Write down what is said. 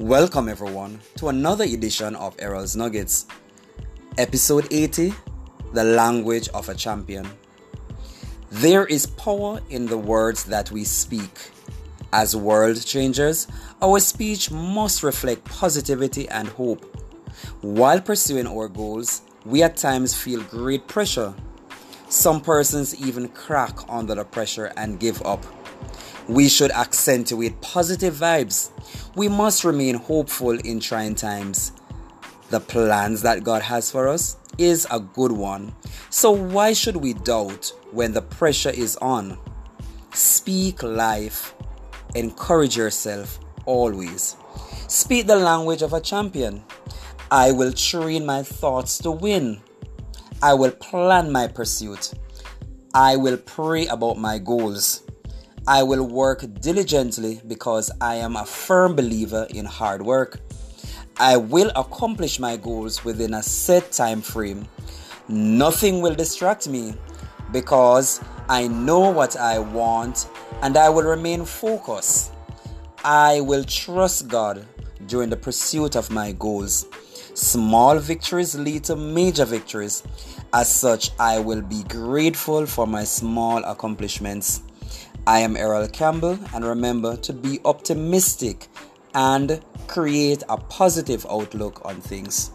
Welcome, everyone, to another edition of Errol's Nuggets. Episode 80 The Language of a Champion. There is power in the words that we speak. As world changers, our speech must reflect positivity and hope. While pursuing our goals, we at times feel great pressure. Some persons even crack under the pressure and give up. We should accentuate positive vibes. We must remain hopeful in trying times. The plans that God has for us is a good one. So why should we doubt when the pressure is on? Speak life. Encourage yourself always. Speak the language of a champion. I will train my thoughts to win. I will plan my pursuit. I will pray about my goals. I will work diligently because I am a firm believer in hard work. I will accomplish my goals within a set time frame. Nothing will distract me because I know what I want and I will remain focused. I will trust God during the pursuit of my goals. Small victories lead to major victories. As such, I will be grateful for my small accomplishments. I am Errol Campbell, and remember to be optimistic and create a positive outlook on things.